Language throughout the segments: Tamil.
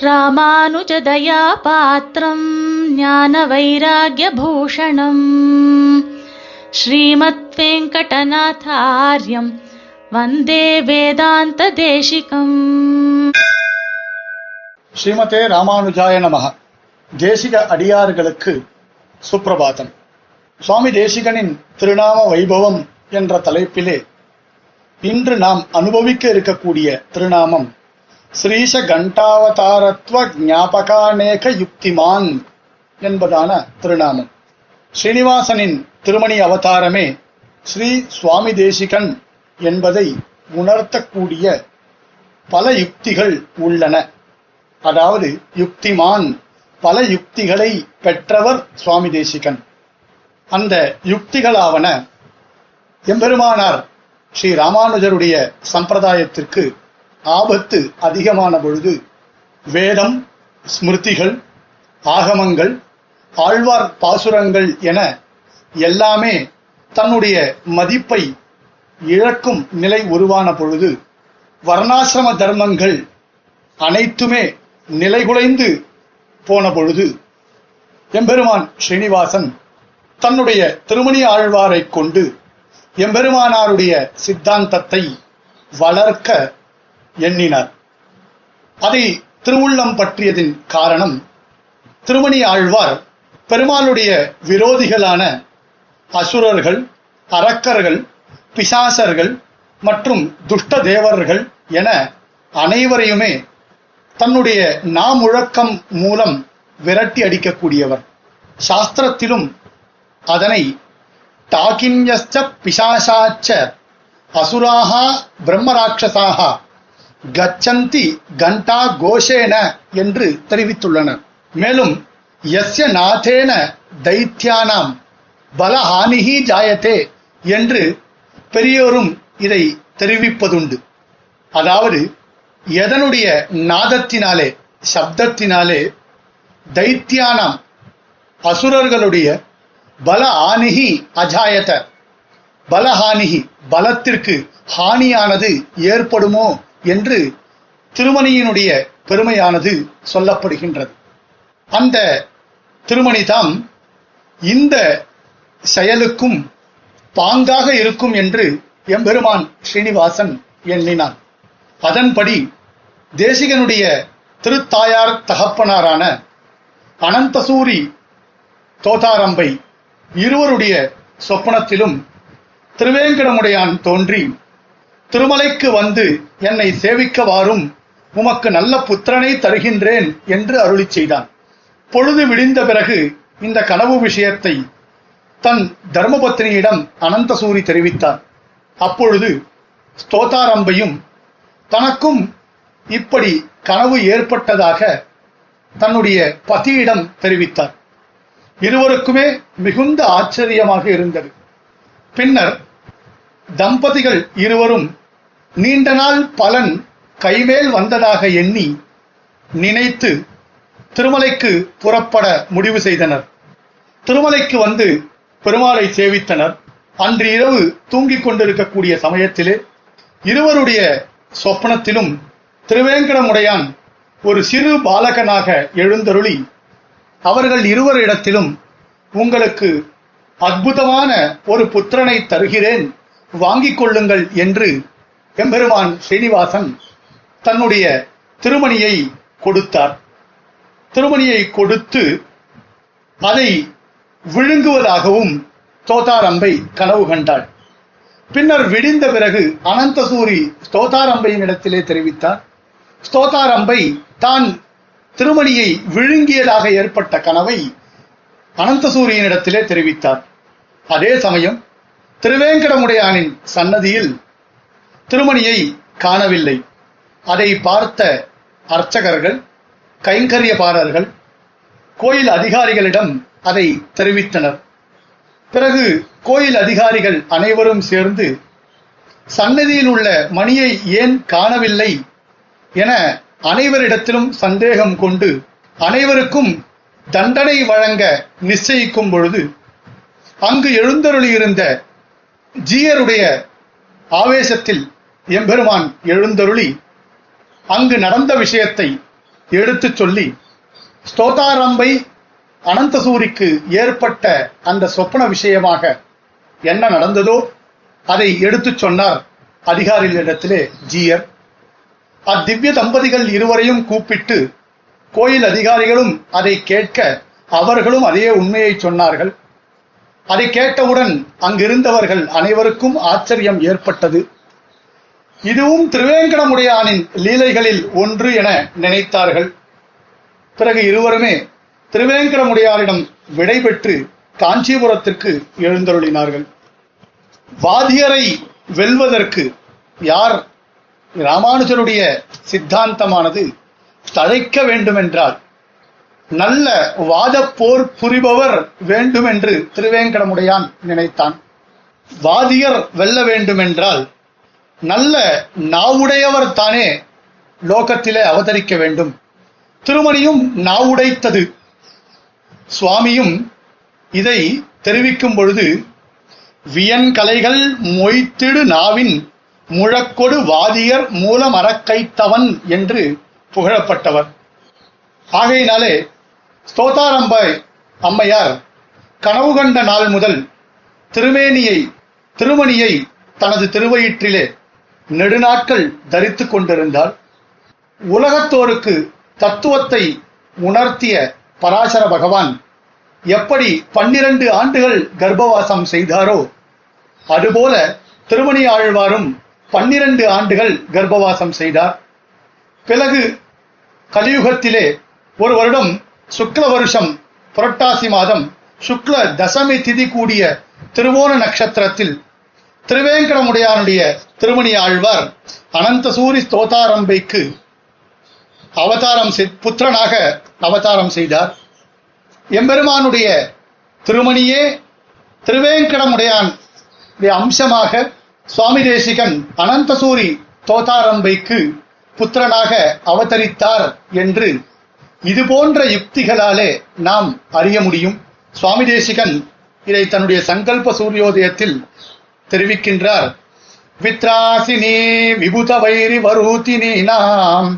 ராமானுஜதயா பாத்திரம் ஞான வைராகியபூஷணம் ஸ்ரீமத் வெங்கடநாதாரியம் வந்தே வேதாந்த தேசிகம் ஸ்ரீமதே ராமானுஜாய நமக தேசிக அடியார்களுக்கு சுப்பிரபாதம். சுவாமி தேசிகனின் திருநாம வைபவம் என்ற தலைப்பிலே இன்று நாம் அனுபவிக்க இருக்கக்கூடிய திருநாமம் ஸ்ரீஷ கண்டாவதாரத்வ ஞாபகானேக யுக்திமான் என்பதான திருநாமம். ஸ்ரீனிவாசனின் திருமணி அவதாரமே ஸ்ரீ சுவாமி தேசிகன் என்பதை உணர்த்தக்கூடிய பல யுக்திகள் உள்ளன. அதாவது யுக்திமான் பல யுக்திகளை பெற்றவர் சுவாமி தேசிகன். அந்த யுக்திகளாவன எம்பெருமானார் ஸ்ரீ ராமானுஜருடைய சம்பிரதாயத்திற்கு ஆபத்து அதிகமான பொழுது வேதம் ஸ்மிருதிகள் ஆகமங்கள் ஆழ்வார் பாசுரங்கள் என எல்லாமே தன்னுடைய மதிப்பை இழக்கும் நிலை உருவான பொழுது வர்ணாசிரம தர்மங்கள் அனைத்துமே நிலைகுலைந்து போன பொழுது எம்பெருமான் ஸ்ரீனிவாசன் தன்னுடைய திருமணி ஆழ்வாரைக் கொண்டு எம்பெருமானாருடைய சித்தாந்தத்தை வளர்க்க எண்ணினார். அதை திருவுள்ளம் பற்றியதின் காரணம் திருமணி ஆழ்வார் பெருமாளுடைய விரோதிகளான அசுரர்கள் அரக்கர்கள் பிசாசர்கள் மற்றும் துஷ்ட தேவர்கள் என அனைவரையுமே தன்னுடைய நாமுழக்கம் மூலம் விரட்டி அடிக்கக்கூடியவர். சாஸ்திரத்திலும் அதனை டாகின்யஸ்ச பிசாசாச்ச அசுராகா பிரம்மராட்சசாகா கச்சந்தி கண்டா கோஷேன என்று தெரிவித்துள்ளனர் மேலும் எஸ்ய நாதேன தைத்தியானாம் பலஹானிஹி ஜாயத்தே என்று பெரியோரும் இதை தெரிவிப்பதுண்டு. அதாவது எதனுடைய நாதத்தினாலே சப்தத்தினாலே தைத்தியானாம் அசுரர்களுடைய பல ஆணிகி அஜாயத பலஹானிகி பலத்திற்கு ஹானியானது ஏற்படுமோ என்று திருமணியினுடைய பெருமையானது சொல்லப்படுகின்றது. அந்த திருமணிதாம் இந்த செயலுக்கும் பாங்காக இருக்கும் என்று எம்பெருமான் ஸ்ரீனிவாசன் எண்ணினான். அதன்படி தேசிகனுடைய திருத்தாயார் தகப்பனாரான அனந்தசூரி தோதாரம்பை இருவருடைய சொப்பனத்திலும் திருவேங்கடமுடையான் தோன்றி திருமலைக்கு வந்து என்னை சேவிக்க வாரும் உமக்கு நல்ல புத்திரனை தருகின்றேன் என்று அருளி செய்தான். பொழுது விடிந்த பிறகு இந்த கனவு விஷயத்தை தன் தர்மபத்னியிடம் அனந்தசூரி தெரிவித்தார் அப்பொழுது ஸ்தோதாரம்பையும் தனக்கும் இப்படி கனவு ஏற்பட்டதாக தன்னுடைய பதியிடம் தெரிவித்தார். இருவருக்குமே மிகுந்த ஆச்சரியமாக இருந்தது. பின்னர் தம்பதிகள் இருவரும் நீண்ட நாள் பலன் கைமேல் வந்ததாக எண்ணி நினைத்து திருமலைக்கு புறப்பட முடிவு செய்தனர். திருமலைக்கு வந்து பெருமாளை சேவித்தனர். அன்று இரவு தூங்கிக் கொண்டிருக்கக்கூடிய சமயத்திலே இருவருடைய சொப்பனத்திலும் திருவேங்கடமுடையான் ஒரு சிறு பாலகனாக எழுந்தருளி அவர்கள் இருவரிடத்திலும் உங்களுக்கு அற்புதமான ஒரு புத்திரனை தருகிறேன் வாங்கிக் கொள்ளுங்கள் என்று எம்பெருமான் ஸ்ரீனிவாசன் தன்னுடைய திருமணியை கொடுத்தார். திருமணியை கொடுத்து அதை விழுங்குவதாகவும் தோதாரம்பை கனவு கண்டாள். பின்னர் விடிந்த பிறகு அனந்தசூரி ஸ்தோதாரம்பையின் இடத்திலே தெரிவித்தார். ஸ்தோதாரம்பை தான் திருமணியை விழுங்கியதாக ஏற்பட்ட கனவை அனந்தசூரியின் இடத்திலே தெரிவித்தார். அதே சமயம் திருவேங்கடமுடையானின் சன்னதியில் திருமணியை காணவில்லை. அதை பார்த்த அர்ச்சகர்கள் கைங்கரியபாரர்கள் கோயில் அதிகாரிகளிடம் அதை தெரிவித்தனர். பிறகு கோயில் அதிகாரிகள் அனைவரும் சேர்ந்து சன்னதியில் உள்ள மணியை ஏன் காணவில்லை? என அனைவரிடத்திலும் சந்தேகம் கொண்டு அனைவருக்கும் தண்டனை வழங்க நிச்சயிக்கும் பொழுது அங்கு எழுந்தருளியிருந்த ஜீயருடைய ஆவேசத்தில் எம்பெருமான் எழுந்தருளி அங்கு நடந்த விஷயத்தை எடுத்துச் சொல்லி ஸ்தோதாரம்பை அனந்தசூரிக்கு ஏற்பட்ட அந்த சொப்பன விஷயமாக என்ன நடந்ததோ அதை எடுத்துச் சொன்னார் அதிகாரிகளிடத்திலே ஜீயர். அத்திவ்ய தம்பதிகள் இருவரையும் கூப்பிட்டு கோயில் அதிகாரிகளும் அதை கேட்க அவர்களும் அதே உண்மையை சொன்னார்கள். அதை கேட்டவுடன் அங்கிருந்தவர்கள் அனைவருக்கும் ஆச்சரியம் ஏற்பட்டது. இதுவும் திருவேங்கடமுடையானின் லீலைகளில் ஒன்று என நினைத்தார்கள். பிறகு இருவருமே திருவேங்கடமுடையாரிடம் விடைபெற்று காஞ்சிபுரத்திற்கு எழுந்தருளினார்கள். வாதியரை வெல்வதற்கு யார் ராமானுஜருடைய சித்தாந்தமானது தழைக்க வேண்டுமென்றால் நல்ல வாதப்போர் புரிபவர் வேண்டுமென்று திருவேங்கடமுடையான் நினைத்தான். வாதியர் வெல்ல வேண்டுமென்றால் நல்ல நாவுடையவர் தானே லோகத்திலே அவதரிக்க வேண்டும். திருமணியும் நாவுடைத்தது. சுவாமியும் இதை தெரிவிக்கும் பொழுது வியன் கலைகள் மொய்த்திடு நாவின் முழக்கொடு வாதியர் மூலம் அறக்கைத்தவன் என்று புகழப்பட்டவர். ஆகையினாலே ஸ்தோதாரம்பாய் அம்மையார் கனவு கண்ட நாள் முதல் திருமேனியை திருமணியை தனது திருவயிற்றிலே நெடுநாட்கள் தரித்து கொண்டிருந்தால் உலகத்தோருக்கு தத்துவத்தை உணர்த்திய பராசர பகவான் எப்படி பன்னிரண்டு ஆண்டுகள் கர்ப்பவாசம் செய்தாரோ அதுபோல திருமணி ஆழ்வாரும் பன்னிரண்டு ஆண்டுகள் கர்ப்பவாசம் செய்தார். பிறகு கலியுகத்திலே ஒரு வருடம் சுக்ல வருஷம் புரட்டாசி மாதம் சுக்ல தசமி திதி கூடிய திருவோண நட்சத்திரத்தில் திருவேங்கடமுடையானுடைய திருமணி ஆழ்வார் அனந்தசூரி ஸ்தோதாரம்பைக்கு அவதாரம் புத்திரனாக அவதாரம் செய்தார். எம்பெருமானுடைய திருமணியே திருவேங்கடமுடையான் அம்சமாக சுவாமி தேசிகன் அனந்தசூரி தோதாரம்பைக்கு புத்திரனாக அவதரித்தார் என்று இது போன்ற யுக்திகளாலே நாம் அறிய முடியும். சுவாமி தேசிகன் இதை தன்னுடைய சங்கல்ப சூரியோதயத்தில் தெரிவிக்கின்றார். வித்ராசினி விபுத வைரி வரூதினி நாம்.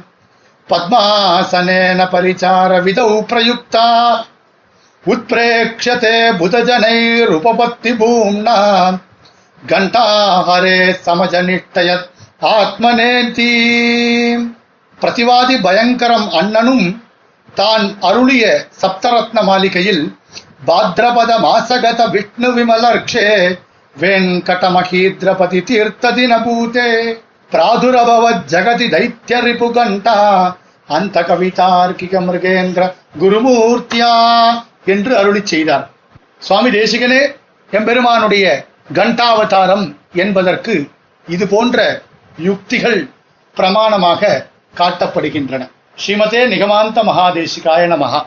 பத்மாசனேன பரிச்சார விதௌ பிரயுக்தா. உத்பிரேக்ஷதே புதஜனைருபபத்தி பூம்னா கண்டாஹரே சமஜனிஷ்டயத் ஆத்மனேந்தி. பிரதிவாதி பயங்கரம் அண்ணனும் தான் அருளிய சப்தரத்ன மாளிகையில் பாத்ரபத மாசகத விஷ்ணு விமலர்க்ஷே வெங்கடமஹீத்ரபதி தீர்த்த தினபூதே பிராதுரபவத் ஜகதி தைத்ய ரிபு அந்த கவிதார்க்கிக மிருகேந்திர குருமூர்த்தியா என்று அருளி செய்தார். சுவாமி தேசிகனே எம்பெருமானுடைய கண்டாவதாரம் என்பதற்கு இது போன்ற யுக்திகள் பிரமாணமாக காட்டப்படுகின்றன. ஸ்ரீமதே நிகமாந்த மகாதேசிகாய நமஹா.